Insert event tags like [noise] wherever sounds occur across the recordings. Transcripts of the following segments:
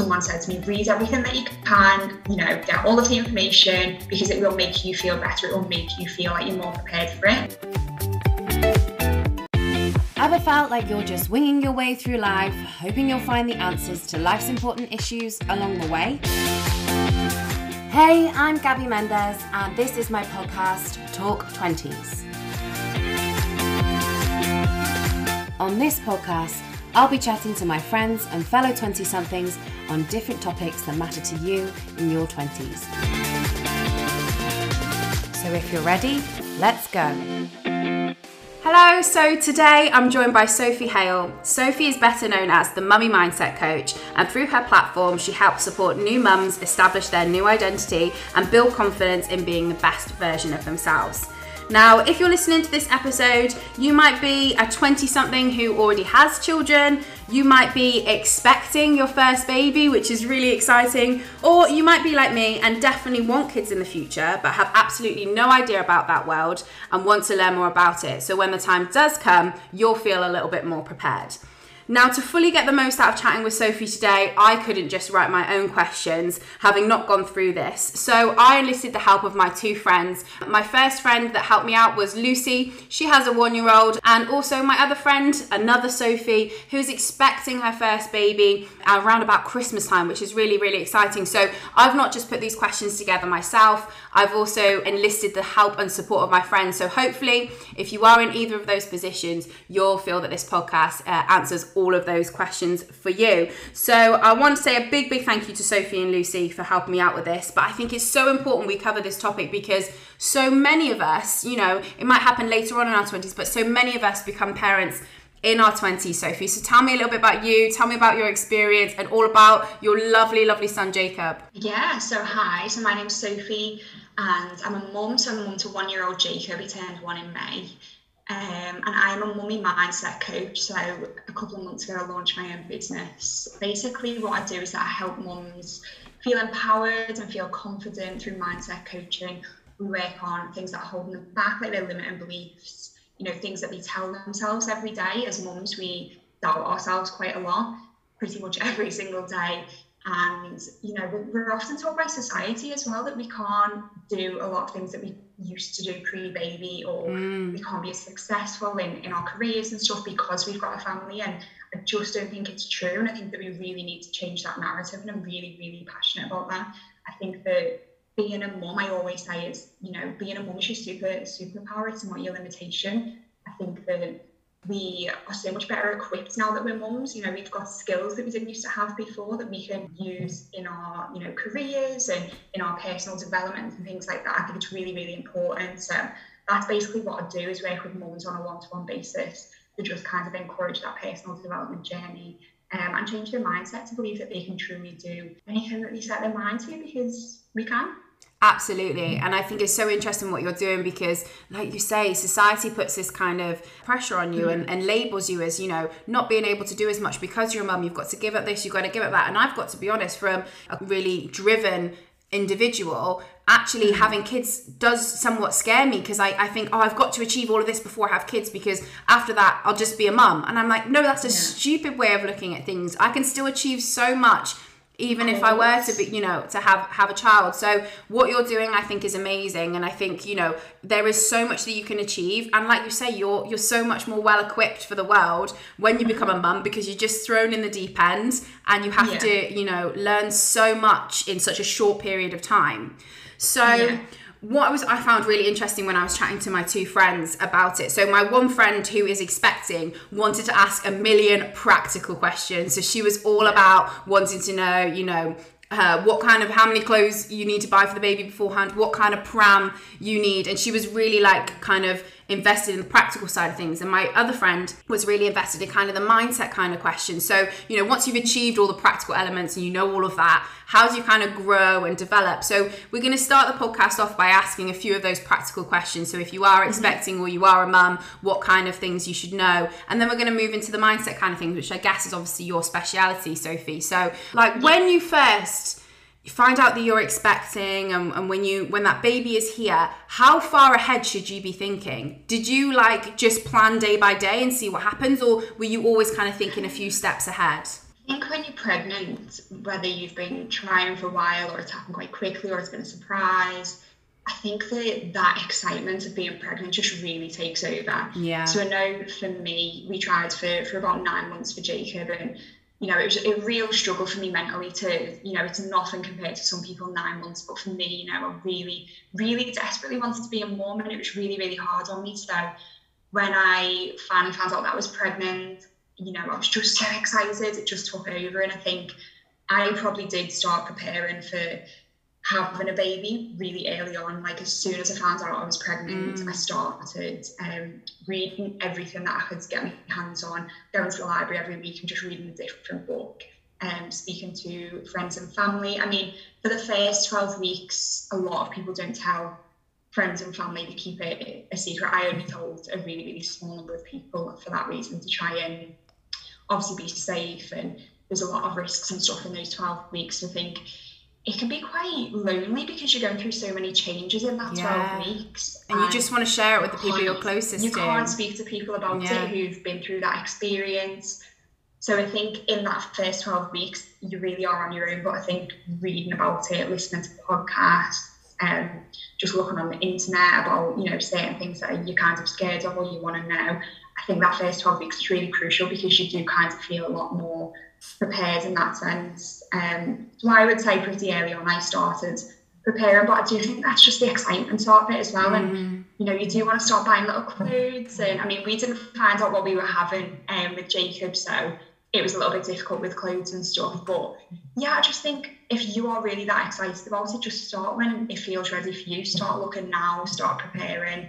someone said to me, read everything that you can, you know, get all of the information because it will make you feel better. It will make you feel like you're more prepared for it. Ever felt like you're just winging your way through life, hoping you'll find the answers to life's important issues along the way? Hey, I'm Gabby Mendez, and this is my podcast, Talk 20s. On this podcast, I'll be chatting to my friends and fellow 20 somethings on different topics that matter to you in your 20s. So if you're ready, let's go. Hello, so today I'm joined by Sophie Hale. Sophie is better known as the Mummy Mindset Coach, and through her platform, she helps support new mums establish their new identity and build confidence in being the best version of themselves. Now, if you're listening to this episode, you might be a 20 something who already has children, you might be expecting your first baby, which is really exciting, or you might be like me and definitely want kids in the future, but have absolutely no idea about that world and want to learn more about it. So when the time does come, you'll feel a little bit more prepared. Now, to fully get the most out of chatting with Sophie today, I couldn't just write my own questions, having not gone through this. So I enlisted the help of my two friends. My first friend that helped me out was Lucy. She has a one year old, and also my other friend, another Sophie, who's expecting her first baby around about Christmas time, which is really, really exciting. So I've not just put these questions together myself, I've also enlisted the help and support of my friends. So hopefully, if you are in either of those positions, you'll feel that this podcast uh, answers all of those questions for you. So I want to say a big, big thank you to Sophie and Lucy for helping me out with this. But I think it's so important we cover this topic because so many of us, you know, it might happen later on in our 20s, but so many of us become parents in our 20s, Sophie. So tell me a little bit about you, tell me about your experience, and all about your lovely, lovely son, Jacob. Yeah, so hi, so my name's Sophie, and I'm a mum, so I'm a mum to one year old Jacob, he turned one in May. Um, and I'm a mummy mindset coach. So a couple of months ago, I launched my own business. Basically, what I do is that I help mums feel empowered and feel confident through mindset coaching. We work on things that are holding them back, like their limiting beliefs, you know, things that they tell themselves every day. As mums, we doubt ourselves quite a lot, pretty much [laughs] every single day. And, you know, we're often told by society as well that we can't do a lot of things that we used to do pre-baby or mm. we can't be as successful in, in our careers and stuff because we've got a family and I just don't think it's true and I think that we really need to change that narrative and I'm really really passionate about that I think that being a mum I always say is you know being a mum is your super superpower it's not your limitation I think that we are so much better equipped now that we're mums. You know, we've got skills that we didn't used to have before that we can use in our, you know, careers and in our personal development and things like that. I think it's really, really important. So that's basically what I do is work with mums on a one-to-one basis to just kind of encourage that personal development journey um, and change their mindset to believe that they can truly do anything that they set their mind to because we can. Absolutely. And I think it's so interesting what you're doing because, like you say, society puts this kind of pressure on you and, and, labels you as, you know, not being able to do as much because you're a mum. You've got to give up this, you've got to give up that. And I've got to be honest, from a really driven individual, actually mm-hmm. having kids does somewhat scare me because I, I think, oh, I've got to achieve all of this before I have kids because after that, I'll just be a mum. And I'm like, no, that's a yeah. stupid way of looking at things. I can still achieve so much even if I were to be, you know, to have have a child. So what you're doing, I think, is amazing, and I think you know there is so much that you can achieve. And like you say, you're you're so much more well equipped for the world when you become a uh-huh. mum because you're just thrown in the deep end, and you have yeah. to, you know, learn so much in such a short period of time. So. Yeah what I was I found really interesting when I was chatting to my two friends about it. So my one friend who is expecting wanted to ask a million practical questions. So she was all about wanting to know, you know, uh, what kind of how many clothes you need to buy for the baby beforehand, what kind of pram you need, and she was really like kind of invested in the practical side of things. And my other friend was really invested in kind of the mindset kind of questions. So, you know, once you've achieved all the practical elements and you know all of that, how do you kind of grow and develop? So, we're going to start the podcast off by asking a few of those practical questions. So, if you are mm-hmm. expecting or you are a mum, what kind of things you should know. And then we're going to move into the mindset kind of things, which I guess is obviously your speciality, Sophie. So, like when you first you find out that you're expecting and, and when you when that baby is here how far ahead should you be thinking did you like just plan day by day and see what happens or were you always kind of thinking a few steps ahead I think when you're pregnant, whether you've been trying for a while or it's happened quite quickly or it's been a surprise, I think that that excitement of being pregnant just really takes over. Yeah. So I know for me, we tried for, for about nine months for Jacob and you know, it was a real struggle for me mentally to, you know, it's nothing compared to some people nine months, but for me, you know, I really, really desperately wanted to be a mom and it was really, really hard on me. So when I finally found out that I was pregnant, you know, I was just so excited. It just took over. And I think I probably did start preparing for having a baby really early on. Like as soon as I found out I was pregnant, mm. I started um, reading everything that I could get my hands on, going to the library every week and just reading a different book. Um, speaking to friends and family. I mean, for the first 12 weeks, a lot of people don't tell friends and family to keep it a secret. I only told a really, really small number of people for that reason to try and obviously be safe. And there's a lot of risks and stuff in those 12 weeks. I think it can be quite lonely because you're going through so many changes in that yeah. 12 weeks. And, and, you just want to share it with the people you're closest you to. You can't speak to people about yeah. it who've been through that experience. So I think in that first 12 weeks, you really are on your own. But I think reading about it, listening to podcasts, um, just looking on the internet about, you know, certain things that you're kind of scared of or you want to know, I think that first 12 weeks is really crucial because you do kind of feel a lot more prepared in that sense. Um, so I would say pretty early on I started preparing, but I do think that's just the excitement of it as well. And mm. you know, you do want to start buying little clothes. And I mean, we didn't find out what we were having um, with Jacob, so it was a little bit difficult with clothes and stuff. But yeah, I just think if you are really that excited about it, just start when it feels ready for you. Start looking now, start preparing.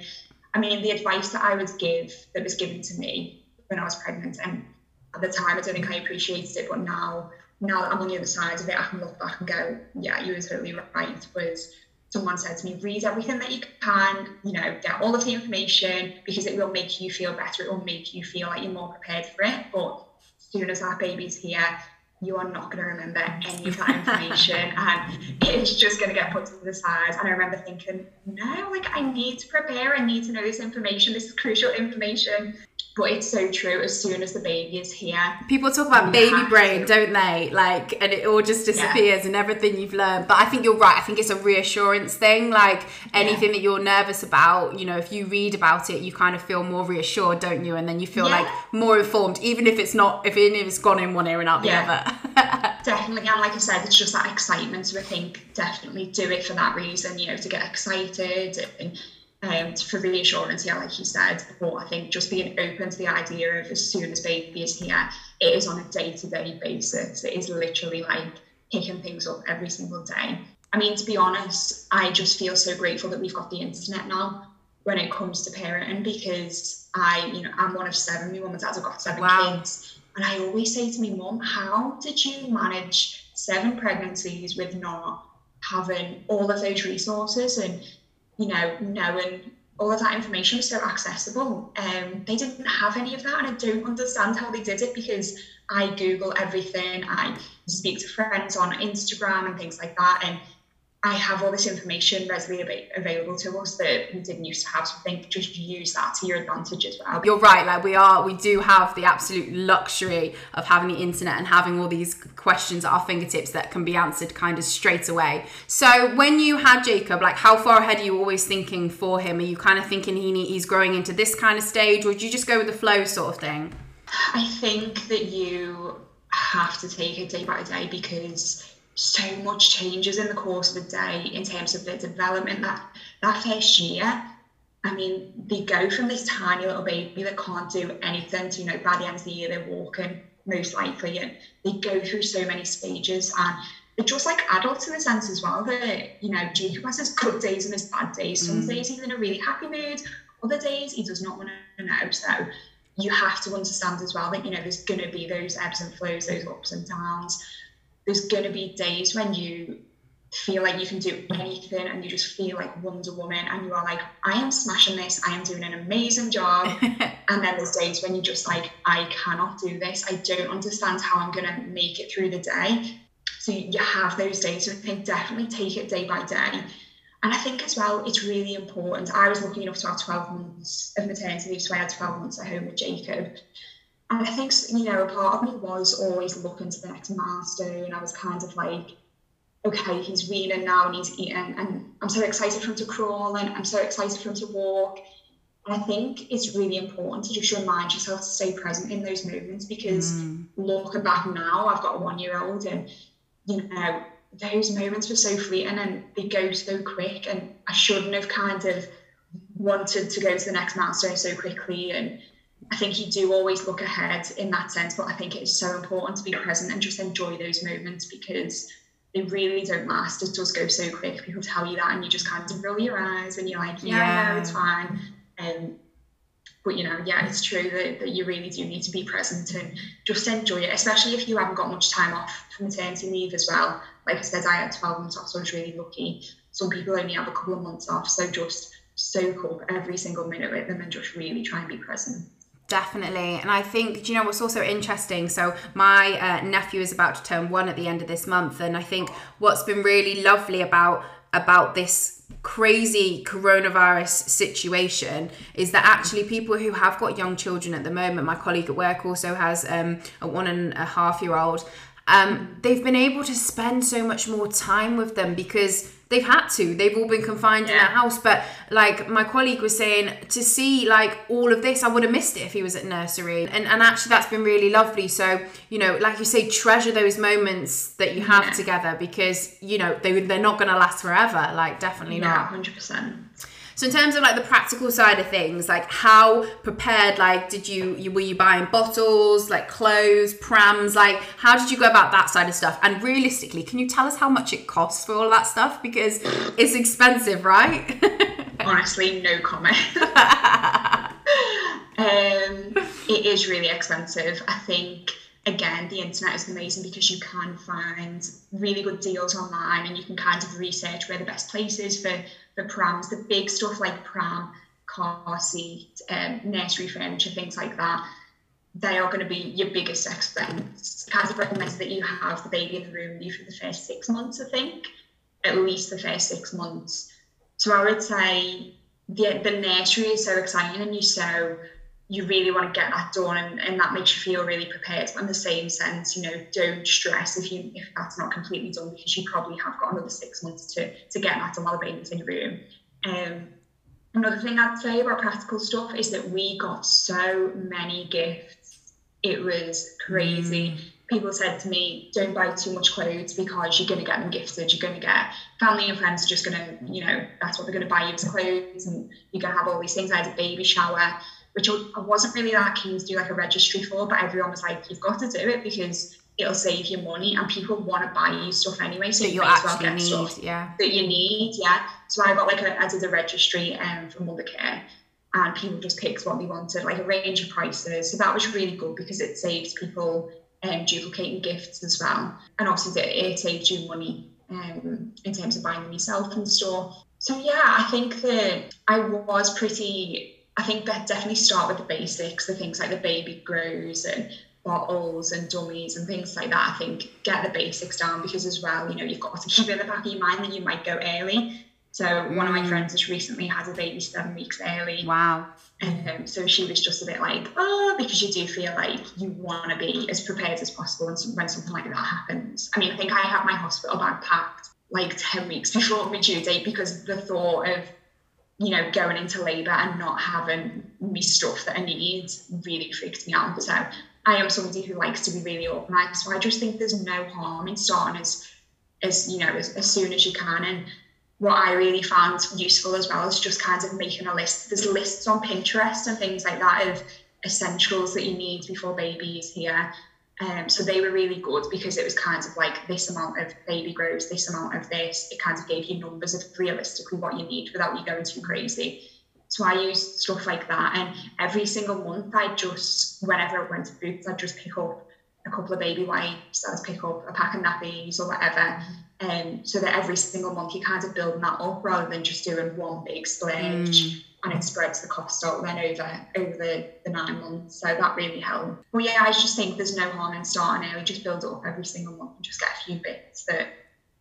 I mean, the advice that I would give that was given to me when I was pregnant, and at the time I don't think I appreciated it, but now now that I'm on the other side of it, I can look back and go, yeah, you were totally right. Was someone said to me, read everything that you can, you know, get all of the information because it will make you feel better. It will make you feel like you're more prepared for it. But as soon as that baby's here, you are not going to remember any of that information [laughs] and it's just going to get put to the side. And I remember thinking, no, like I need to prepare, I need to know this information, this is crucial information. But it's so true. As soon as the baby is here, people talk about baby brain, to. don't they? Like, and it all just disappears yeah. and everything you've learned. But I think you're right. I think it's a reassurance thing. Like anything yeah. that you're nervous about, you know, if you read about it, you kind of feel more reassured, don't you? And then you feel yeah. like more informed, even if it's not, if it's gone in one ear and out the other. [laughs] definitely, and like I said, it's just that excitement. So I think definitely do it for that reason. You know, to get excited and um, for reassurance, yeah, like you said. But I think just being open to the idea of as soon as baby is here, it is on a day to day basis. It is literally like picking things up every single day. I mean, to be honest, I just feel so grateful that we've got the internet now when it comes to parenting because I, you know, I'm one of seven. My mum and dad have got seven wow. kids. And I always say to my mum, how did you manage seven pregnancies with not having all of those resources? And you know, knowing all of that information was so accessible. Um, they didn't have any of that, and I don't understand how they did it because I Google everything. I speak to friends on Instagram and things like that, and I have all this information readily available to us that we didn't used to have. So I think just use that to your advantage as well. You're right. Like we are, we do have the absolute luxury of having the internet and having all these questions at our fingertips that can be answered kind of straight away. So when you had Jacob, like how far ahead are you always thinking for him? Are you kind of thinking he he's growing into this kind of stage, or do you just go with the flow sort of thing? I think that you have to take it day by day because so much changes in the course of the day in terms of the development that that first year. I mean, they go from this tiny little baby that can't do anything to, you know, by the end of the year, they're walking most likely, and they go through so many stages. And they're just like adults in a sense as well. That, you know, Jacob has his good days and his bad days. Some mm. days he's in a really happy mood, other days he does not want to know. So you have to understand as well that, you know, there's going to be those ebbs and flows, those ups and downs there's going to be days when you feel like you can do anything and you just feel like Wonder Woman and you are like, I am smashing this, I am doing an amazing job. [laughs] and then there's days when you're just like, I cannot do this, I don't understand how I'm going to make it through the day. So you have those days. So I think definitely take it day by day. And I think as well, it's really important. I was lucky enough to have 12 months of maternity leave, so I had 12 months at home with Jacob. And I think, you know, a part of me was always looking to the next milestone. I was kind of like, okay, he's weaning now and he's eating, and I'm so excited for him to crawl and I'm so excited for him to walk. And I think it's really important to just remind yourself to stay present in those moments because mm. looking back now, I've got a one year old and, you know, those moments were so fleeting and they go so quick. And I shouldn't have kind of wanted to go to the next milestone so quickly. And I think you do always look ahead in that sense, but I think it is so important to be present and just enjoy those moments because they really don't last. It does go so quick. People tell you that, and you just kind of roll your eyes and you're like, yeah, yeah. no, it's fine. Um, but you know, yeah, it's true that, that you really do need to be present and just enjoy it, especially if you haven't got much time off for maternity leave as well. Like I said, I had 12 months off, so I was really lucky. Some people only have a couple of months off, so just soak up every single minute with them and just really try and be present. Definitely. And I think, do you know what's also interesting? So, my uh, nephew is about to turn one at the end of this month. And I think what's been really lovely about about this crazy coronavirus situation is that actually people who have got young children at the moment, my colleague at work also has um, a one and a half year old, um, they've been able to spend so much more time with them because they've had to. They've all been confined yeah. in their house. But like my colleague was saying to see like all of this i would have missed it if he was at nursery. And and actually that's been really lovely. So you know like you say treasure those moments that you have yeah. together because you know they, they're not going to last forever. Like definitely yeah, not. 100% so in terms of like the practical side of things, like how prepared, like did you, you were you buying bottles, like clothes, prams, like how did you go about that side of stuff? And realistically, can you tell us how much it costs for all that stuff because it's expensive, right? [laughs] Honestly, no comment. [laughs] um, it is really expensive. I think again, the internet is amazing because you can find really good deals online and you can kind of research where the best place is for the prams, the big stuff like pram, car seat, um, nursery furniture, things like that. They are going to be your biggest expense. Of recommends that you have the baby in the room with you for the first six months, I think, at least the first six months. So I would say the, the nursery is so exciting and you're so you really want to get that done and, and that makes you feel really prepared. But in the same sense, you know, don't stress if you if that's not completely done because you probably have got another six months to to get that done while the baby's in the room. Um, another thing I'd say about practical stuff is that we got so many gifts. It was crazy. Mm. People said to me, don't buy too much clothes because you're going to get them gifted. You're going to get family and friends are just going to, you know, that's what they're going to buy you as clothes and you're going to have all these things. I had a baby shower which I wasn't really that keen to do like a registry for, but everyone was like, you've got to do it because it'll save you money and people want to buy you stuff anyway. So that you, actually well need, stuff yeah. That you need, yeah. So I got like a, I did a registry um, for Mothercare and people just picked what they wanted, like a range of prices. So that was really good because it saves people um, duplicating gifts as well. And obviously it, it saves you money um, in terms of buying them yourself in store. So yeah, I think that I was pretty I think that definitely start with the basics, the things like the baby grows and bottles and dummies and things like that. I think get the basics down because as well, you know, you've got to keep it in the back of your mind that you might go early. So one of my mm. friends just recently had a baby seven weeks early. Wow. Um, so she was just a bit like, oh, because you do feel like you want to be as prepared as possible when, when something like that happens. I mean, I think I had my hospital bag packed like 10 weeks [laughs] before my due date because the thought of you know, going into labour and not having me stuff that I need really freaked me out. So I am somebody who likes to be really organised. So I just think there's no harm in starting as, as you know, as, as soon as you can. And what I really found useful as well is just kind of making a list. There's lists on Pinterest and things like that of essentials that you need before baby is here. Um, so they were really good because it was kind of like this amount of baby grows, this amount of this. It kind of gave you numbers of realistically what you need without you going too crazy. So I used stuff like that, and every single month I just, whenever I went to Boots, I'd just pick up a couple of baby wipes, I'd pick up a pack of nappies or whatever. Um, so that every single month you kind of building that up rather than just doing one big splurge. Mm and it spreads the cost out then over over the, the nine months. So that really helped. Well, yeah, I just think there's no harm in starting early. Just build it up every single month and just get a few bits that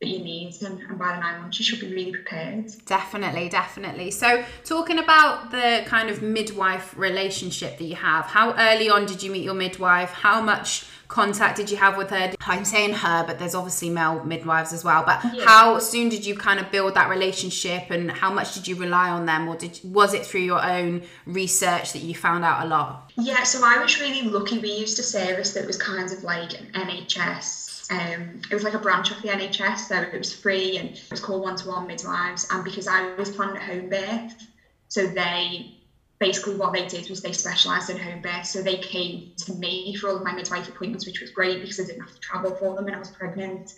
that you need and, and by the nine months you should be really prepared. Definitely definitely. So talking about the kind of midwife relationship that you have how early on did you meet your midwife? How much contact did you have with her? I'm saying her but there's obviously male midwives as well but yeah. how soon did you kind of build that relationship and how much did you rely on them? Or did was it through your own research that you found out a lot? Yeah so i was really lucky. We used a service that was kind of like an nhs um, it was like a branch of the NHS, so it was free and it was called One to One Midwives. And because I was planning a home birth, so they basically what they did was they specialised in home birth. So they came to me for all of my midwife appointments, which was great because I didn't have to travel for them when I was pregnant.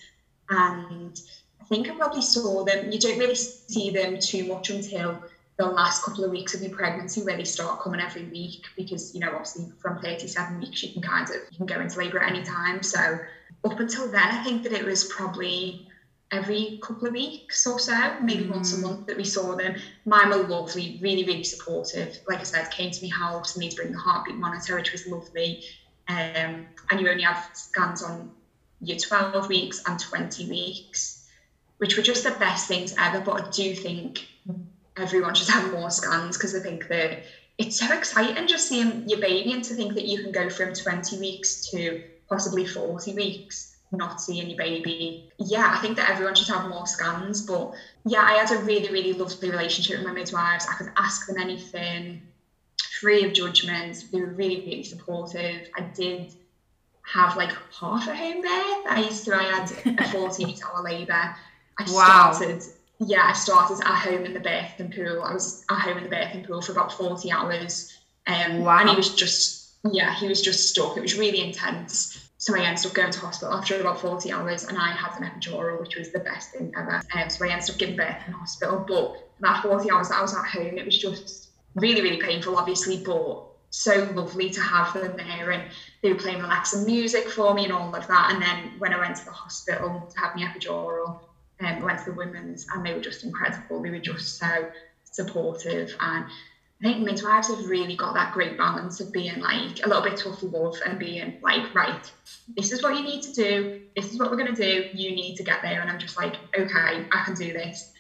And I think I probably saw them. You don't really see them too much until the last couple of weeks of your pregnancy where they start coming every week because you know obviously from 37 weeks you can kind of you can go into labour at any time so up until then, I think that it was probably every couple of weeks or so, maybe mm. once a month that we saw them. Mine were lovely, really, really supportive. Like I said, came to my house and they'd bring the heartbeat monitor, which was lovely. Um, and you only have scans on your 12 weeks and 20 weeks, which were just the best things ever. But I do think everyone should have more scans because I think that it's so exciting just seeing your baby and to think that you can go from 20 weeks to possibly 40 weeks not seeing your baby. Yeah, I think that everyone should have more scans. But yeah, I had a really, really lovely relationship with my midwives. I could ask them anything, free of judgment. They were really, really supportive. I did have like half a home birth. I used to, I had a [laughs] 48 hour labour. I wow. started, yeah, I started at home in the birthing pool. I was at home in the birthing pool for about 40 hours. Um, wow. And he was just yeah, he was just stuck. It was really intense. So I ended up going to hospital after about 40 hours and I had an epidural, which was the best thing ever. Um, so I ended up giving birth in hospital. But that 40 hours that I was at home, it was just really, really painful, obviously, but so lovely to have them there. And they were playing relaxing music for me and all of that. And then when I went to the hospital to have my epidural, um, to the women's and they were just incredible. They were just so supportive and I think midwives have really got that great balance of being like a little bit tough love and being like, right, this is what you need to do. This is what we're going to do. You need to get there. And I'm just like, okay, I can do this.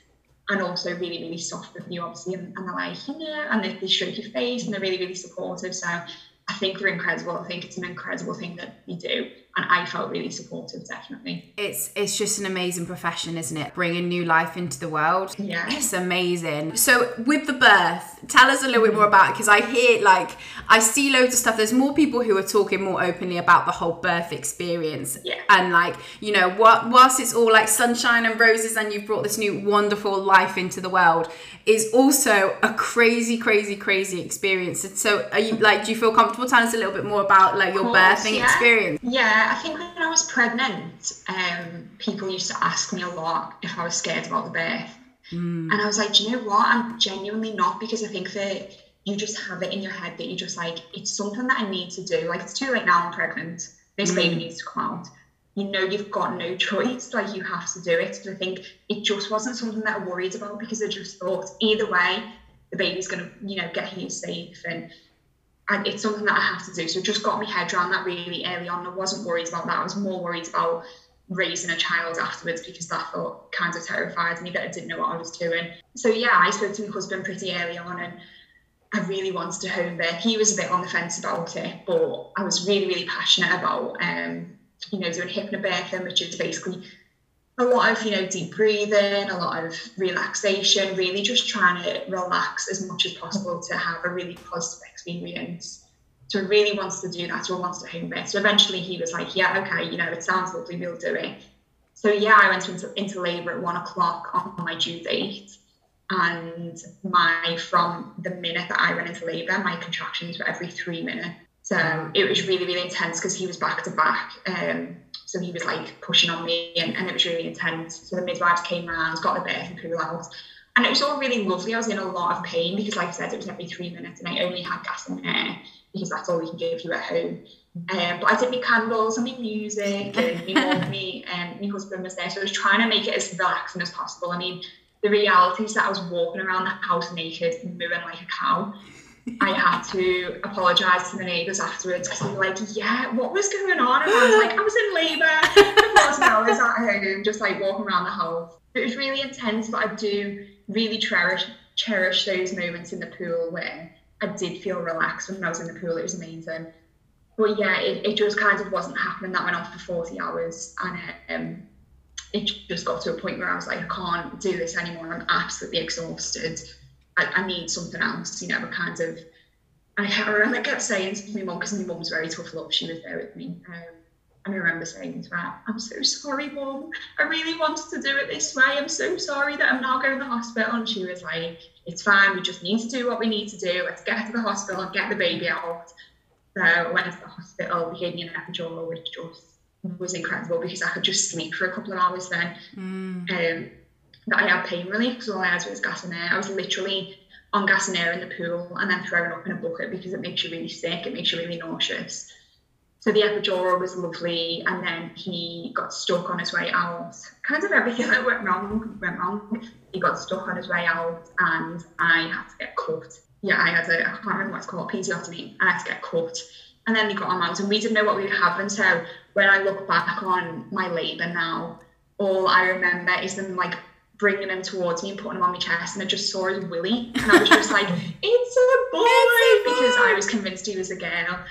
And also really, really soft with you, obviously. And, and they're like, yeah, and they, they stroke your face and they're really, really supportive. So I think they're incredible. I think it's an incredible thing that you do and I felt really supported definitely. It's it's just an amazing profession, isn't it? Bringing new life into the world. Yeah. It's amazing. So with the birth, tell us a little bit more about it because I hear like I see loads of stuff. There's more people who are talking more openly about the whole birth experience. Yeah. And like, you know, what whilst it's all like sunshine and roses and you've brought this new wonderful life into the world, is also a crazy, crazy, crazy experience. So are you like do you feel comfortable telling us a little bit more about like your course, birthing yeah. experience? Yeah. I think when I was pregnant, um, people used to ask me a lot if I was scared about the birth. Mm. And I was like, do you know what? I'm genuinely not because I think that you just have it in your head that you just like, it's something that I need to do. Like, it's too late now, I'm pregnant. This mm. baby needs to come out. You know, you've got no choice. Like, you have to do it. But I think it just wasn't something that I worried about because I just thought either way, the baby's going to, you know, get here safe and and it's something that I have to do. So just got my head around that really early on. I wasn't worried about that. I was more worried about raising a child afterwards because that thought kind of terrified me that I didn't know what I was doing. So yeah, I spoke to my husband pretty early on and I really wanted to home there. He was a bit on the fence about it, but I was really, really passionate about um, you know, doing hypnobirthing, which is basically a lot of you know deep breathing a lot of relaxation really just trying to relax as much as possible to have a really positive experience. So he really wants to do that he wants to home birth so eventually he was like yeah okay you know it sounds lovely we'll do it. So yeah i went into, into labor at one o'clock on my due date. And my from the minute that i went into labor my contractions were every three minutes. So it was really really intense because he was back to back um, so he was like pushing on me and, and it was really intense. So the midwives came around, got the birthing pool out. And it was all really lovely. I was in a lot of pain because, like I said, it was every three minutes and I only had gas and air because that's all we can give you at home. Um, but I did my candles and my music and my [laughs] me and my husband was there. So I was trying to make it as relaxing as possible. I mean, the reality is that I was walking around the house naked, mooing like a cow. I had to apologise to the neighbours afterwards because they were like, yeah, what was going on? And I was like, I was in labour for 40 [laughs] hours at home. just like walking around the house. It was really intense, but I do really cherish cherish those moments in the pool where I did feel relaxed when I was in the pool. It was amazing. But yeah, it, it just kind of wasn't happening. That went on for 40 hours and um, it just got to a point where I was like, I can't do this anymore. I'm absolutely exhausted. I, I need something else, you know, a kind of. I, I remember I kept saying to my mum, because my mum was very tough love, she was there with me. Um, and I remember saying to her, I'm so sorry, mum. I really wanted to do it this way. I'm so sorry that I'm now going to the hospital. And she was like, It's fine. We just need to do what we need to do. Let's get to the hospital and get the baby out. So I went to the hospital, they gave me an epidural, which just was incredible because I could just sleep for a couple of hours then. Mm. Um, that I had pain relief because all I had was gas and air. I was literally on gas and air in the pool and then thrown up in a bucket because it makes you really sick, it makes you really nauseous. So the epidural was lovely, and then he got stuck on his way out. Kind of everything that went wrong went wrong. He got stuck on his way out, and I had to get cut. Yeah, I had a I can't remember what it's called, episiotomy. I had to get cut, and then they got him out, and we didn't know what we would have. And so when I look back on my labour now, all I remember is them like bringing him towards me and putting him on my chest, and I just saw his willy, and I was just like, [laughs] "It's a boy," it's a boy! because I was convinced he was a girl.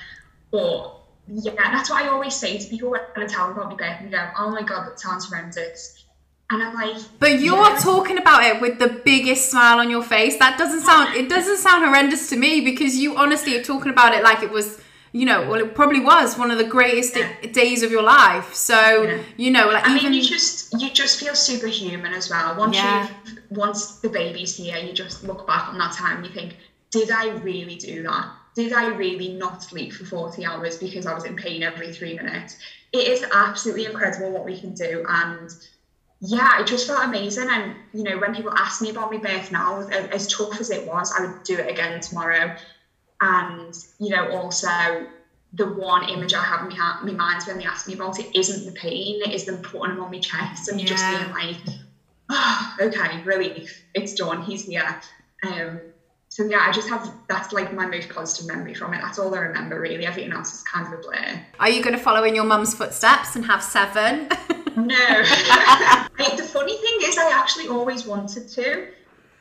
But yeah, that's what I always say to people when I tell them about my birth, and they go, "Oh my god, that sounds horrendous." And I'm like, but you're yeah. talking about it with the biggest smile on your face. That doesn't sound. It doesn't sound horrendous to me because you honestly are talking about it like it was you know, well, it probably was one of the greatest yeah. days of your life. So, yeah. you know, like I even... mean, you just you just feel superhuman as well. Once yeah. you once the baby's here, you just look back on that time and you think, did I really do that? Did I really not sleep for 40 hours because I was in pain every three minutes? It is absolutely incredible what we can do. And yeah, it just felt amazing. And, you know, when people ask me about my birth now, as tough as it was, I would do it again tomorrow and you know also the one image I have in my, my mind when they ask me about it isn't the pain, it is them putting them on my chest and yeah. just being like, oh, okay, relief, it's done, he's here. Um, so yeah, I just have that's like my most positive memory from it. That's all I remember really. Everything else is kind of a blur. Are you going to follow in your mum's footsteps and have seven? no. [laughs] [laughs] the funny thing is, I actually always wanted to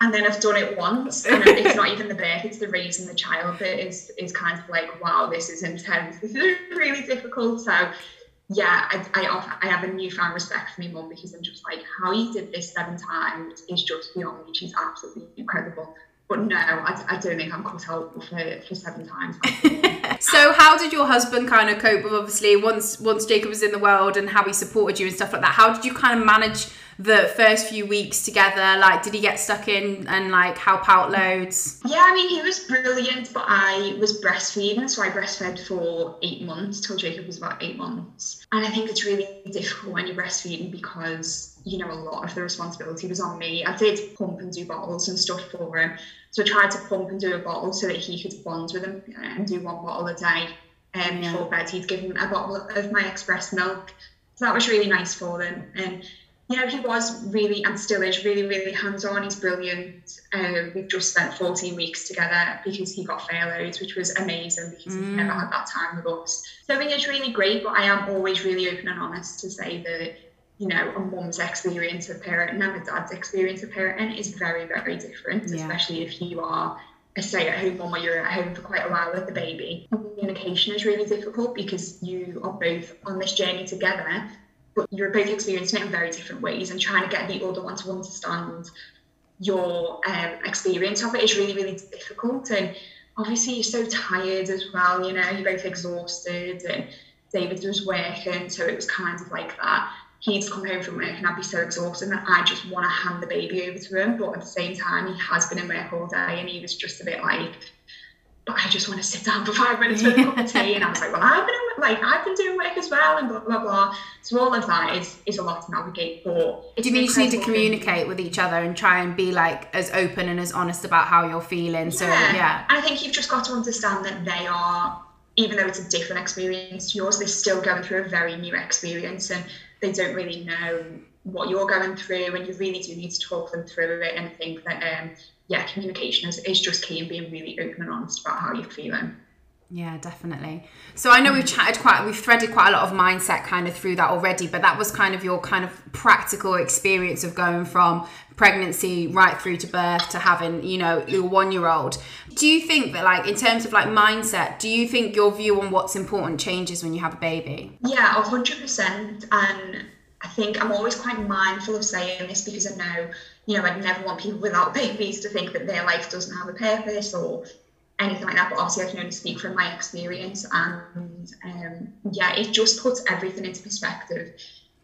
and then I've done it once, [laughs] and it's not even the birth; it's the raising the child that is is is kind of like, wow, this is intense. Um, [laughs] this is really difficult. So, yeah, I I, I have a newfound respect for my mum because I'm just like, how you did this seven times is just beyond me. She's absolutely incredible. But no, I, I don't think I'm cut out for, for seven times. [laughs] so how did your husband kind of cope with obviously once once Jacob was in the world and how he supported you and stuff like that? How did you kind of manage the first few weeks together? Like, did he get stuck in and like help out loads? Yeah, I mean, he was brilliant, but I was breastfeeding, so I breastfed for eight months till Jacob was about eight months. And I think it's really difficult when you're breastfeeding because, you know, a lot of the responsibility was on me. I did pump and do bottles and stuff for him. So I tried to pump and do a bottle so that he could bond with him and do one bottle a day. Um, yeah. Before bed, he'd give him a bottle of my express milk. So that was really nice for them. And you know, he was really and still is really, really hands on. He's brilliant. Um, we've just spent 14 weeks together because he got furloughed, which was amazing because mm. he's never had that time with us. So I think it's really great, but I am always really open and honest to say that, you know, a mum's experience of parenting and a dad's experience of parenting is very, very different, yeah. especially if you are a stay at home mum or you're at home for quite a while with the baby. Communication is really difficult because you are both on this journey together but you're both experiencing it in very different ways and trying to get the other one to understand your um, experience of it is really really difficult. And obviously you're so tired as well you know you're both exhausted and david was working so it was kind of like that. He'd come home from work and I'd be so exhausted that I just want to hand the baby over to him but at the same time he has been in work all day and he was just a bit like I just want to sit down for five minutes with a cup of tea. And I was like, well, I've been like I've been doing work as well, and blah blah blah. So all of that is is a lot to navigate. But do you mean you just need to communicate thing. with each other and try and be like as open and as honest about how you're feeling? Yeah. So yeah, and I think you've just got to understand that they are, even though it's a different experience to yours, they're still going through a very new experience, and they don't really know what you're going through, and you really do need to talk them through it. And I think that um, yeah, communication is, is just key and being really open and honest about how you're feeling. Yeah, definitely. So I know we've chatted quite, we've threaded quite a lot of mindset kind of through that already, but that was kind of your kind of practical experience of going from pregnancy right through to birth to having, you know, your one year old. Do you think that, like, in terms of like mindset, do you think your view on what's important changes when you have a baby? Yeah, 100%. And I think I'm always quite mindful of saying this because I know, you know, I'd never want people without [laughs] babies to think that their life doesn't have a purpose or anything like that. But obviously, I can only speak from my experience, and um, yeah, it just puts everything into perspective.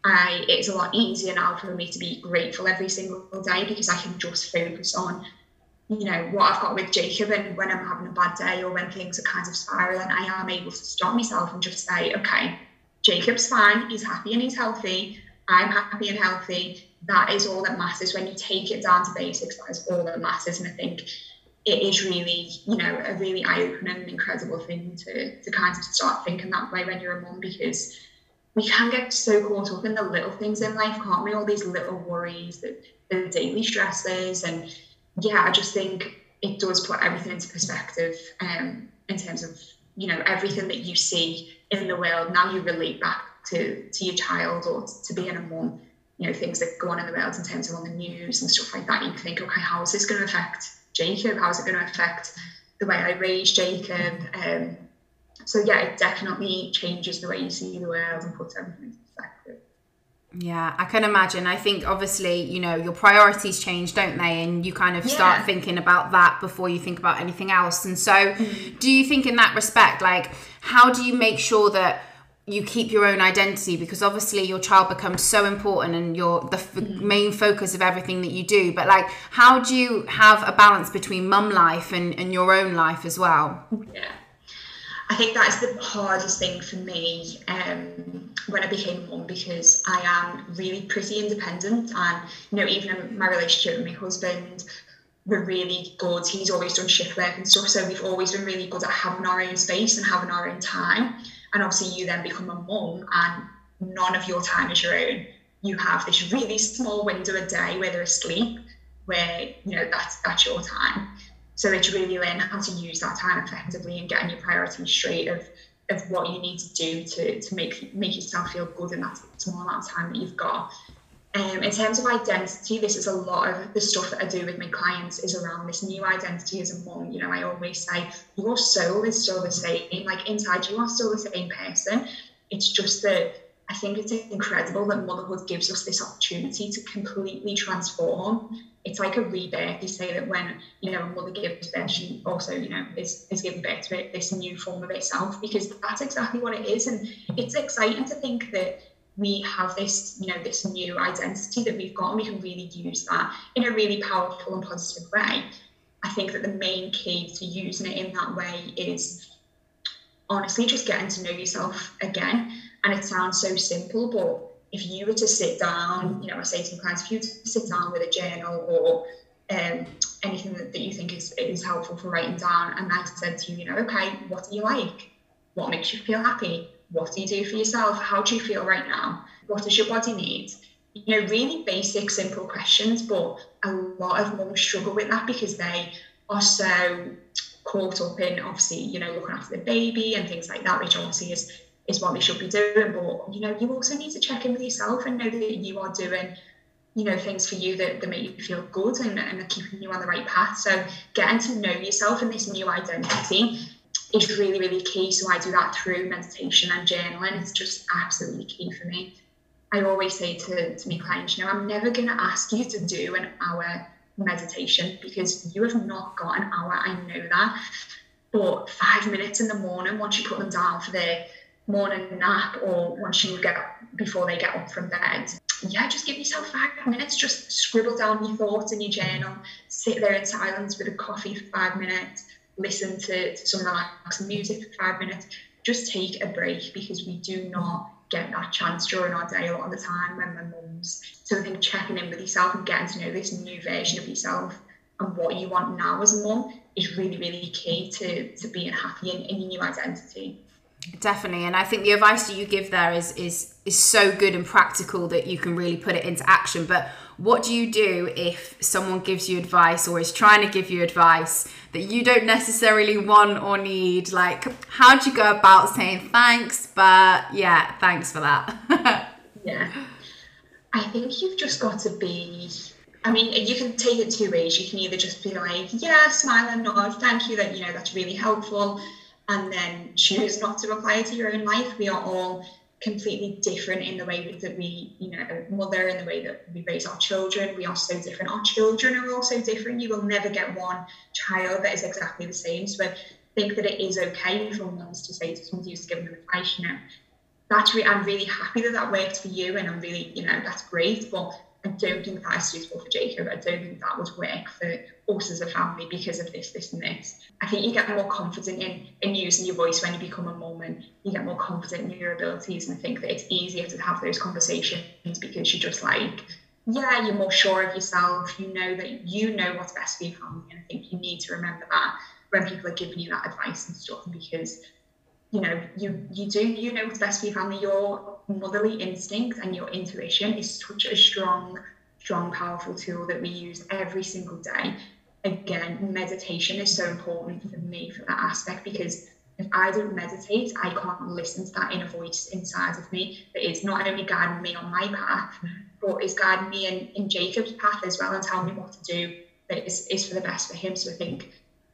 I it's a lot easier now for me to be grateful every single day because I can just focus on you know what I've got with Jacob and when I'm having a bad day or when things are kind of spiraling I am able to stop myself and just say okay Jacob's fine he's happy and he's healthy I'm happy and healthy that is all that matters when you take it down to basics that is all that matters and I think it is really, you know, a really eye-opening and incredible thing to, to kind of start thinking that way when you're a mum because we can get so caught up in the little things in life, can't we? All these little worries, the, the daily stresses. And yeah, I just think it does put everything into perspective um, in terms of, you know, everything that you see in the world. Now you relate back to, to your child or to being a mum, you know, things that go on in the world in terms of on the news and stuff like that. You think, okay, how is this going to affect Jacob? How's it going to affect the way I raise Jacob? Um, so yeah, it definitely changes the way you see the world and puts everything into perspective. Yeah, I can imagine. I think obviously, you know, your priorities change, don't they? And you kind of yeah. start thinking about that before you think about anything else. And so, do you think, in that respect, like, how do you make sure that you keep your own identity because obviously your child becomes so important and you're the f- mm-hmm. main focus of everything that you do. But like how do you have a balance between mum life and, and your own life as well? Yeah. I think that's the hardest thing for me um, when i became a mum because i am really pretty independent and you know even in my relationship with my husband we're really good. He's always done shift work and stuff so we've always been really good at having our own space and having our own time and obviously you then become a mum and none of your time is your own. You have this really small window a day where they're asleep where you know that's that's your time. So it's really learning how to use that time effectively and getting your priorities straight of of what you need to do to to make make yourself feel good in that small amount of time that you've got um, in terms of identity, this is a lot of the stuff that I do with my clients is around this new identity as a mom. You know, I always say your soul is still the same. Like inside, you are still the same person. It's just that I think it's incredible that motherhood gives us this opportunity to completely transform. It's like a rebirth. You say that when you know a mother gives birth, she also you know is is giving birth to this new form of itself because that's exactly what it is, and it's exciting to think that we have this, you know, this new identity that we've got, and we can really use that in a really powerful and positive way. I think that the main key to using it in that way is honestly just getting to know yourself again. And it sounds so simple, but if you were to sit down, you know, I say to my clients, if you sit down with a journal or um, anything that, that you think is, is helpful for writing down, and I said to you, you know, okay, what do you like? What makes you feel happy? What do you do for yourself? How do you feel right now? What does your body need? You know, really basic, simple questions, but a lot of mums struggle with that because they are so caught up in obviously, you know, looking after the baby and things like that, which obviously is is what they should be doing. But you know, you also need to check in with yourself and know that you are doing, you know, things for you that, that make you feel good and, and are keeping you on the right path. So getting to know yourself and this new identity is really, really key. So I do that through meditation and journaling. It's just absolutely key for me. I always say to, to my clients, you know, I'm never going to ask you to do an hour meditation because you have not got an hour. I know that. But five minutes in the morning, once you put them down for their morning nap or once you get up before they get up from bed, yeah, just give yourself five minutes. Just scribble down your thoughts in your journal, sit there in silence with a coffee for five minutes listen to, some relaxing music for five minutes, just take a break because we do not get that chance during our day a lot of the time when we're mums. So I think checking in with yourself and getting to know this new version of yourself and what you want now as a mum is really, really key to, to being happy in, in your new identity. Definitely, and I think the advice that you give there is is is so good and practical that you can really put it into action. But what do you do if someone gives you advice or is trying to give you advice that you don't necessarily want or need? Like, how do you go about saying thanks, but yeah, thanks for that? [laughs] yeah. I think you've just got to be I mean, you can take it two ways. You can either just be like, yeah, smile and nod, thank you, that you know that's really helpful, and then choose not to apply it to your own life. We are all completely different in the way that we, you know, mother in the way that we raise our children. We are so different. Our children are also different. You will never get one child that is exactly the same. So I think that it is okay for mums to say to somebody who's giving them advice, you know, that's re- I'm really happy that that worked for you, and I'm really, you know, that's great. But I don't think that is suitable for Jacob. I don't think that would work for us as a family because of this, this, and this. I think you get more confident in, in using your voice when you become a mum and you get more confident in your abilities and I think that it's easier to have those conversations because you're just like, yeah, you're more sure of yourself. You know that you know what's best for your family. And I think you need to remember that when people are giving you that advice and stuff because you know, you you do you know what's best for your family. Your motherly instinct and your intuition is such a strong, strong, powerful tool that we use every single day. Again, meditation is so important for me for that aspect because if I don't meditate, I can't listen to that inner voice inside of me that is not only guiding me on my path, but is guiding me in, in Jacob's path as well and telling me what to do that is, is for the best for him. So I think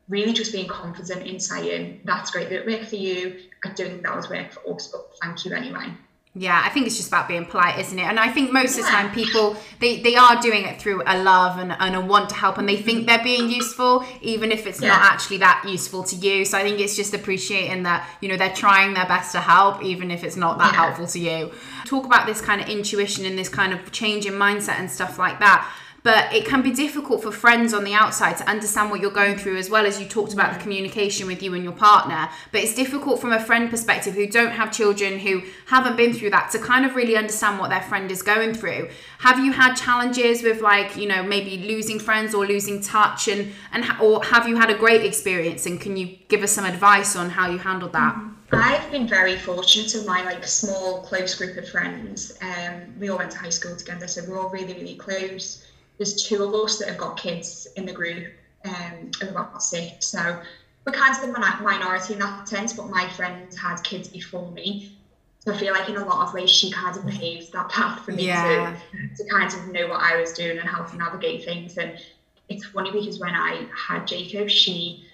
really just being confident in saying, that's great that it worked for you. I don't think that was work for us, but thank you anyway. Yeah, I think it's just about being polite, isn't it? And I think most yeah. of the time people they, they are doing it through a love and, and a want to help and they think they're being useful, even if it's yeah. not actually that useful to you. So I think it's just appreciating that, you know, they're trying their best to help, even if it's not that yeah. helpful to you. Talk about this kind of intuition and this kind of change in mindset and stuff like that but it can be difficult for friends on the outside to understand what you're going through as well as you talked about the communication with you and your partner but it's difficult from a friend perspective who don't have children who haven't been through that to kind of really understand what their friend is going through have you had challenges with like you know maybe losing friends or losing touch and and or have you had a great experience and can you give us some advice on how you handled that mm-hmm. I've been very fortunate in my like small close group of friends. Um, we all went to high school together, so we're all really really close there's two of us that have got kids in the group um, of about six. So we're kind of the minority in that sense, but my friend had kids before me. So I feel like in a lot of ways she kind of paved that path for me yeah. to, to kind of know what I was doing and how to navigate things. And it's funny because when I had Jacob, she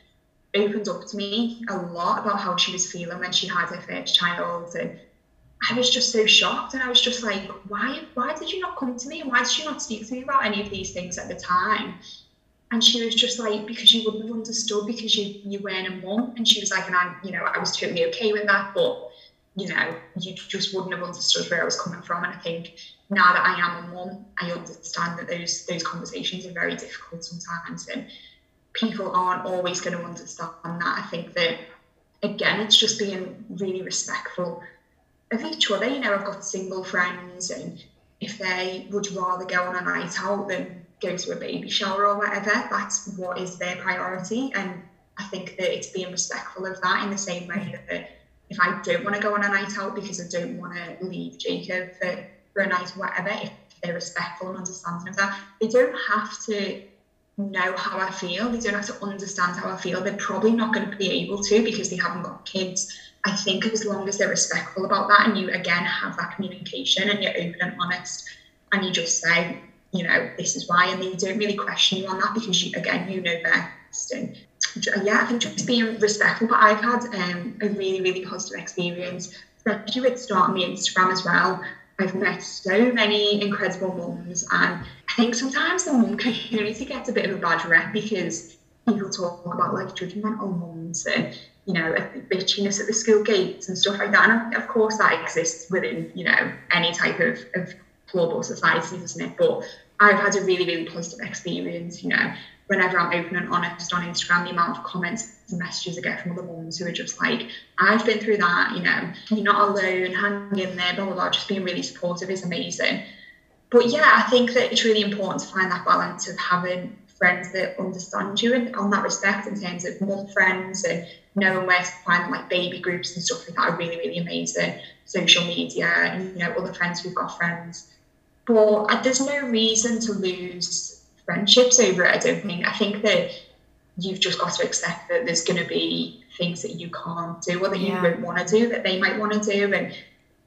opened up to me a lot about how she was feeling when she had her first child and I was just so shocked and I was just like, why why did you not come to me? Why did you not speak to me about any of these things at the time? And she was just like, because you wouldn't have understood because you you weren't a mum. And she was like, and I, you know, I was totally okay with that, but you know, you just wouldn't have understood where I was coming from. And I think now that I am a mum, I understand that those those conversations are very difficult sometimes and people aren't always going to understand that. I think that again, it's just being really respectful of each other. You know, I've got single friends, and if they would rather go on a night out than go to a baby shower or whatever, that's what is their priority. And I think that it's being respectful of that in the same way mm-hmm. that if I don't want to go on a night out because I don't want to leave Jacob for, for a night or whatever, if they're respectful and understanding of that, they don't have to know how I feel. They don't have to understand how I feel. They're probably not going to be able to because they haven't got kids. I think as long as they're respectful about that and you again have that communication and you're open and honest and you just say, you know, this is why, and they don't really question you on that because you again you know best. And yeah, I think just being respectful. But I've had um, a really really positive experience, especially with starting the Instagram as well. I've met so many incredible mums, and I think sometimes the mum community gets a bit of a bad rep because people talk about like judgmental mums and you know, bitchiness at the school gates and stuff like that. And of course, that exists within, you know, any type of, of club or society, doesn't it? But I've had a really, really positive experience, you know, whenever I'm open and honest on Instagram, the amount of comments and messages I get from other mums who are just like, I've been through that, you know, you're not alone, hang in there, blah, blah, blah, just being really supportive is amazing. But yeah, I think that it's really important to find that balance of having friends that understand you and on that respect in terms of mum friends and knowing where to find like baby groups and stuff like that are really, really amazing. Social media and you know, other friends who've got friends. but uh, there's no reason to lose friendships over it. I don't think. I think that you've just got to accept that there's going to be things that you can't do or that yeah. you don't want to do that they might want to do, and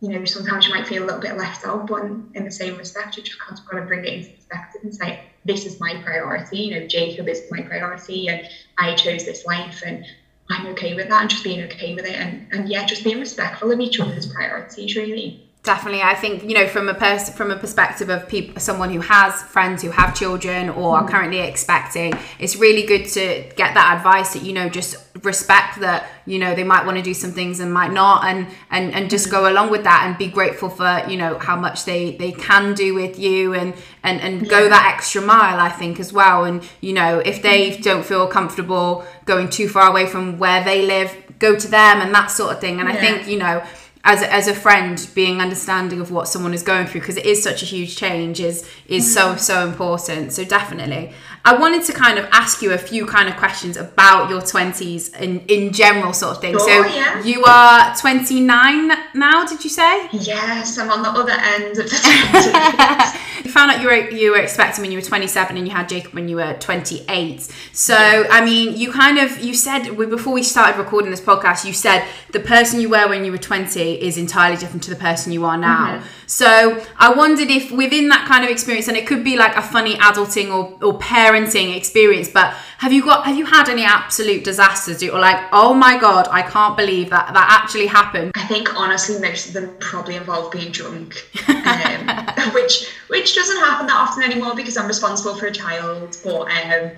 you know sometimes you might feel a little bit left out. But in, in the same respect, you just kind of got to bring it into perspective and say, "This is my priority." You know, Jacob is my priority, and I chose this life, and I'm okay with that, and just being okay with it, and and yeah, just being respectful of each other's priorities, really. Definitely, I think you know from a pers- from a perspective of people, someone who has friends who have children or are mm. currently expecting, it's really good to get that advice that you know just respect that you know they might want to do some things and might not, and and and just go along with that and be grateful for you know how much they they can do with you and and and go that extra mile. I think as well, and you know if they mm. don't feel comfortable going too far away from where they live, go to them and that sort of thing. And yeah. I think you know as a, as a friend being understanding of what someone is going through because it is such a huge change is is mm. so so important so definitely I wanted to kind of ask you a few kind of questions about your 20s in, in general sort of thing. Oh, so yeah. you are 29 now, did you say? Yes, I'm on the other end of the [laughs] 20s. you found out you were you were expecting when you were 27 and you had Jacob when you were 28. So, yeah. I mean, you kind of you said before we started recording this podcast, you said the person you were when you were 20 is entirely different to the person you are now. Mm-hmm. So, I wondered if within that kind of experience and it could be like a funny adulting or or parenting experience but have you got have you had any absolute disasters? Or like oh my god i can't believe that that actually happened. I think honestly most of them probably involve being drunk um, [laughs] which which doesn't happen that often anymore because i'm responsible for a child but um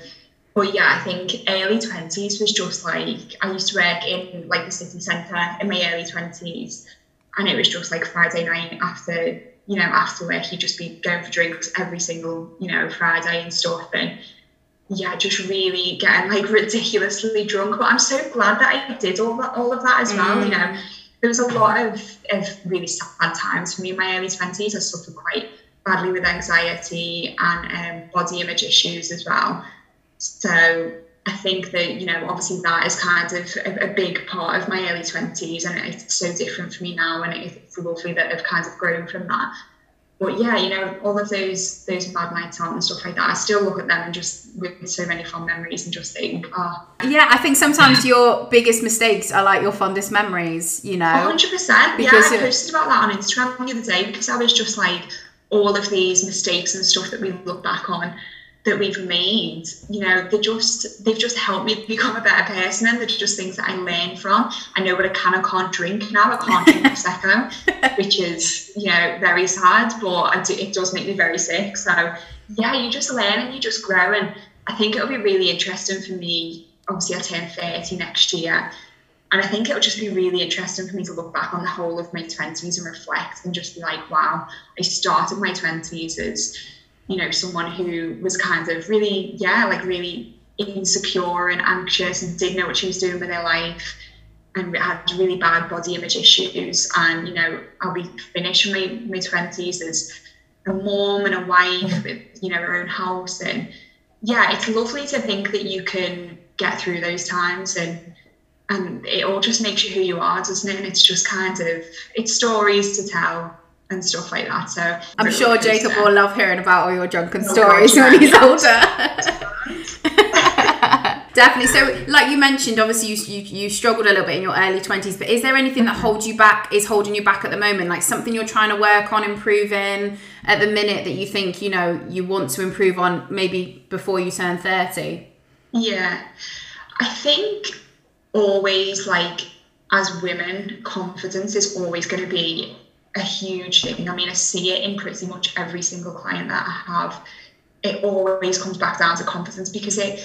but yeah, I think early twenties was just like I used to work in like the city centre in my early twenties, and it was just like Friday night after you know, after work, you'd just be going for drinks every single, you know, Friday and stuff. And yeah, just really getting like ridiculously drunk. But I'm so glad that I did all that, all of that as mm. well. You know, there was a lot of, of really sad times for me in my early 20s. I suffered quite badly with anxiety and um, body image issues as well. So I think that, you know, obviously that is kind of a, a, big part of my early 20s and it's so different for me now and it's lovely that I've kind of grown from that. But yeah, you know, all of those those bad nights out and stuff like that, I still look at them and just with so many fond memories and just think, oh. Yeah, I think sometimes your biggest mistakes are like your fondest memories, you know? 100%. Yeah, I posted about that on Instagram the other day because I was just like, all of these mistakes and stuff that we look back on that we've made, you know, they just they've just helped me become a better person, and they're just things that I learn from. I know what I can and can't drink now. I can't drink prosecco, [laughs] which is you know very sad, but do, it does make me very sick. So yeah, you just learn and you just grow, and I think it'll be really interesting for me. Obviously, I turn thirty next year. And I think it'll just be really interesting for me to look back on the whole of my 20s and reflect and just be like, wow, I started my 20s as you know, someone who was kind of really, yeah, like really insecure and anxious and didn't know what she was doing with her life and had really bad body image issues. And, you know, I'll be finished in my mid 20s as a mom and a wife mm-hmm. with, you know, her own house. And yeah, it's lovely to think that you can get through those times and and it all just makes you who you are, doesn't it? And it's just kind of it's stories to tell and stuff like that. So I'm sure Jacob will love hearing about all your drunken stories when he's older. [laughs] Definitely. So, like you mentioned, obviously you, you you struggled a little bit in your early twenties. But is there anything that holds you back? Is holding you back at the moment? Like something you're trying to work on improving at the minute that you think you know you want to improve on, maybe before you turn thirty. Yeah, I think always like as women, confidence is always going to be a huge thing. I mean, I see it in pretty much every single client that I have. It always comes back down to confidence because it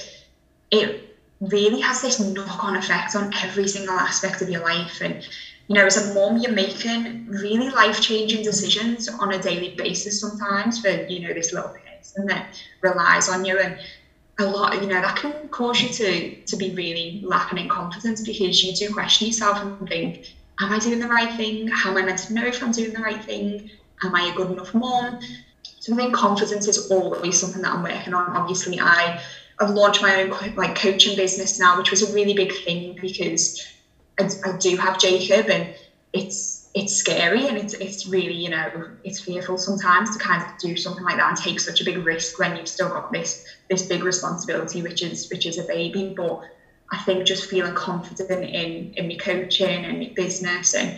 it really has this knock-on effect on every single aspect of your life. And you know, as a mom, you're making really life-changing decisions on a daily basis sometimes for you know this little person that relies on you and a lot you know that can cause you to to be really lacking in confidence because you do question yourself and think am I doing the right thing? How am I meant to know if I'm doing the right thing? Am I a good enough mom? So I think confidence is always something that I'm working on. Obviously, I have launched my own like coaching business now, which was a really big thing because I, I do have Jacob, and it's it's scary and it's it's really you know it's fearful sometimes to kind of do something like that and take such a big risk when you've still got this this big responsibility which is which is a baby but I think just feeling confident in in my coaching and my business and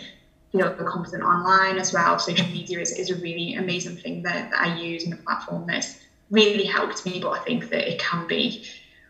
feel confident online as well social media is, is a really amazing thing that, that I use and a platform that's really helped me but I think that it can be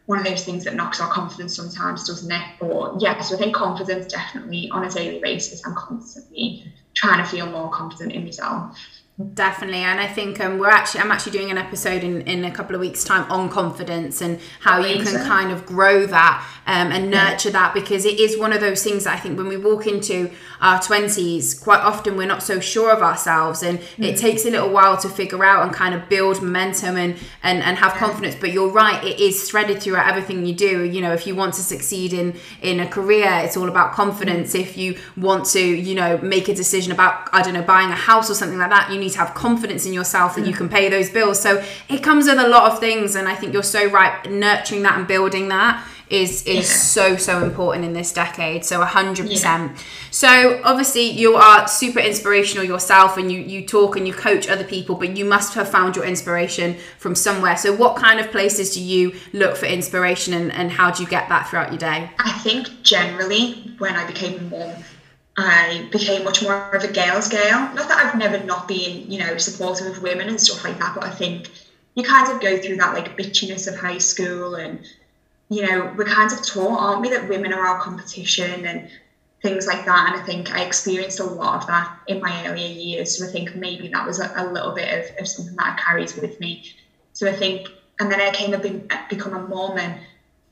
one of those things that knocks our confidence sometimes, doesn't it? But yeah, so I think confidence definitely on a daily basis, I'm constantly trying to feel more confident in myself. Definitely, and I think um, we're actually I'm actually doing an episode in, in a couple of weeks' time on confidence and how Amazing. you can kind of grow that um, and nurture yeah. that because it is one of those things that I think when we walk into our 20s, quite often we're not so sure of ourselves and mm. it takes a little while to figure out and kind of build momentum and, and, and have confidence. But you're right, it is threaded throughout everything you do. You know, if you want to succeed in, in a career, it's all about confidence. Mm. If you want to, you know, make a decision about, I don't know, buying a house or something like that, you need to have confidence in yourself that mm. you can pay those bills. So it comes with a lot of things. And I think you're so right, nurturing that and building that is is yeah. so so important in this decade so 100% yeah. so obviously you are super inspirational yourself and you you talk and you coach other people but you must have found your inspiration from somewhere so what kind of places do you look for inspiration and, and how do you get that throughout your day i think generally when i became a mom I became much more of a girl's girl. Not that I've never not been, you know, supportive of women and stuff like that, but I think you kind of go through that like bitchiness of high school and you know, we're kind of taught, aren't we, that women are our competition and things like that. And I think I experienced a lot of that in my earlier years. So I think maybe that was a, a little bit of, of something that I carried with me. So I think, and then I came up and become a mom and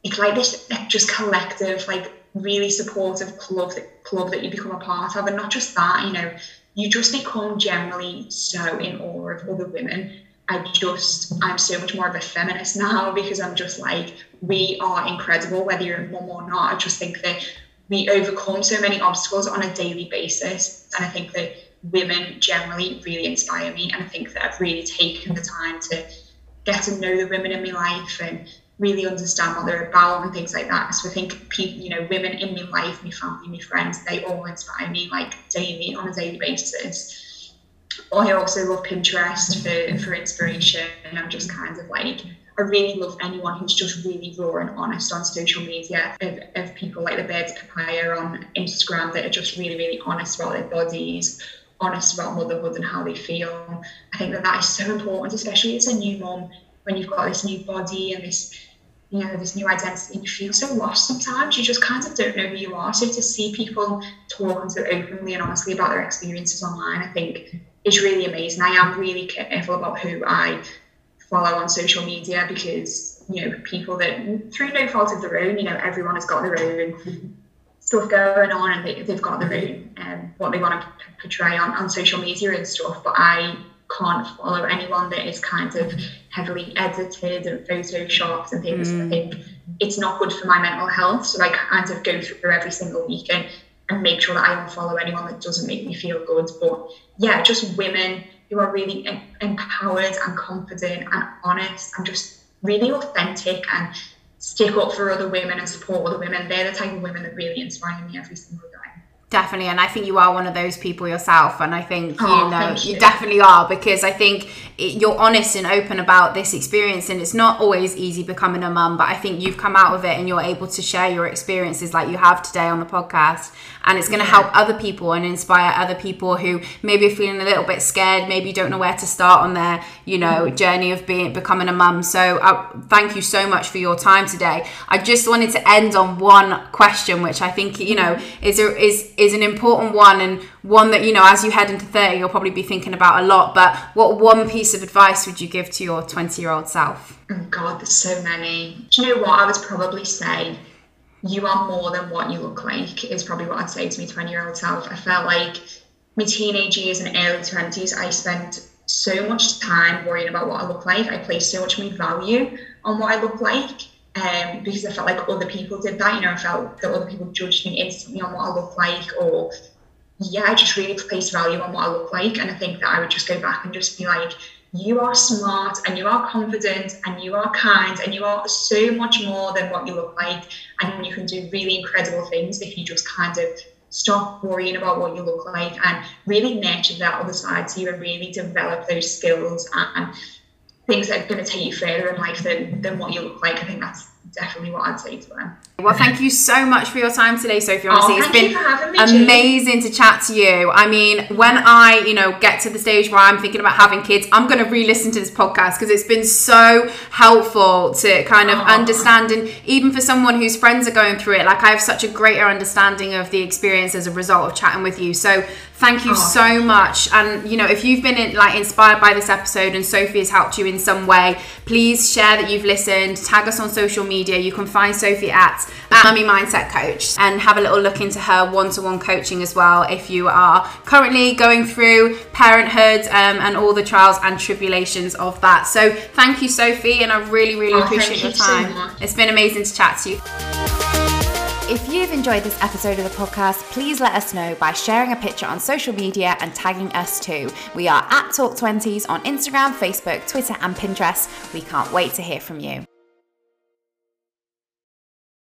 it's like this just collective, like really supportive club that club that you become a part of. And not just that, you know, you just become generally so in awe of other women I just, I'm so much more of a feminist [laughs] now because I'm just like, we are incredible, whether you're a mum or not. I just think that we overcome so many obstacles on a daily basis. And I think that women generally really inspire me. And I think that I've really taken the time to get to know the women in my life and really understand what they're about and things like that. So I think people, you know, women in my life, my family, my friends, they all inspire me like daily on a daily basis. I also love Pinterest for, for inspiration, and I'm just kind of like, I really love anyone who's just really raw and honest on social media. Of, of people like the Birds Papaya on Instagram that are just really, really honest about their bodies, honest about motherhood and how they feel. I think that that is so important, especially as a new mom when you've got this new body and this you know this new identity and you feel so lost sometimes you just kind of don't know who you are so to see people talking so openly and honestly about their experiences online i think is really amazing. I am really careful about who I follow on social media because you know people that through no fault of their own, you know everyone has got their own stuff going on and they, they've got their own um, what they want to portray on, on social media and stuff. But I can't follow anyone that is kind of heavily edited and photoshopped and things. Mm. I think it's not good for my mental health. So I kind of go through every single weekend and make sure that I don't follow anyone that doesn't make me feel good. But yeah, just women who are really em- empowered and confident and honest and just really authentic and stick up for other women and support other women. They're the type of women that really inspire me every single day. Definitely, and I think you are one of those people yourself, and I think oh, you know you. you. definitely are because I think it, you're honest and open about this experience, and it's not always easy becoming a mum, but I think you've come out of it and you're able to share your experiences like you have today on the podcast, and it's going to help other people and inspire other people who maybe are feeling a little bit scared, maybe don't know where to start on their you know mm-hmm. journey of being becoming a mum. So uh, thank you so much for your time today. I just wanted to end on one question, which I think you know is is is an important one and one that you know as you head into 30 you'll probably be thinking about a lot but what one piece of advice would you give to your 20 year old self? Oh god there's so many. Do you know what? I would probably say you are more than what you look like is probably what i'd say to my 20 year old self. I felt like my teenage years and early 20s i spent so much time worrying about what i look like. I placed so much more value on what i look like um, because I felt like other people did that. You know, I felt that other people judged me instantly on what I look like, or yeah, I just really placed value on what I look like. And I think that I would just go back and just be like, you are smart and you are confident and you are kind and you are so much more than what you look like. And you can do really incredible things if you just kind of stop worrying about what you look like and really nurture that other side to you and really develop those skills and, and things that are going to take you further in life than, than what you look like. I think that's definitely what I'd say to them. Well, thank you so much for your time today, Sophie. Oh, Honestly, Oh, it's thank been you for having me, amazing to chat to you. I mean, when I, you know, get to the stage where I'm thinking about having kids, I'm going to re-listen to this podcast because it's been so helpful to kind of Oh. understand, and even for someone whose friends are going through it, like I have such a greater understanding of the experience as a result of chatting with you. So. Thank you Oh, so thank you. much. And you know, if you've been in, like inspired by this episode and Sophie has helped you in some way, please share that you've listened. Tag us on social media. You can find Sophie at, at Mummy Mindset Coach and have a little look into her one-to-one coaching as well. If you are currently going through parenthood um, and all the trials and tribulations of that. So thank you, Sophie, and I really, really Oh, appreciate your you so time. it's been amazing to chat to you. If you've enjoyed this episode of the podcast, please let us know by sharing a picture on social media and tagging us too. We are at Talk20s on Instagram, Facebook, Twitter, and Pinterest. We can't wait to hear from you.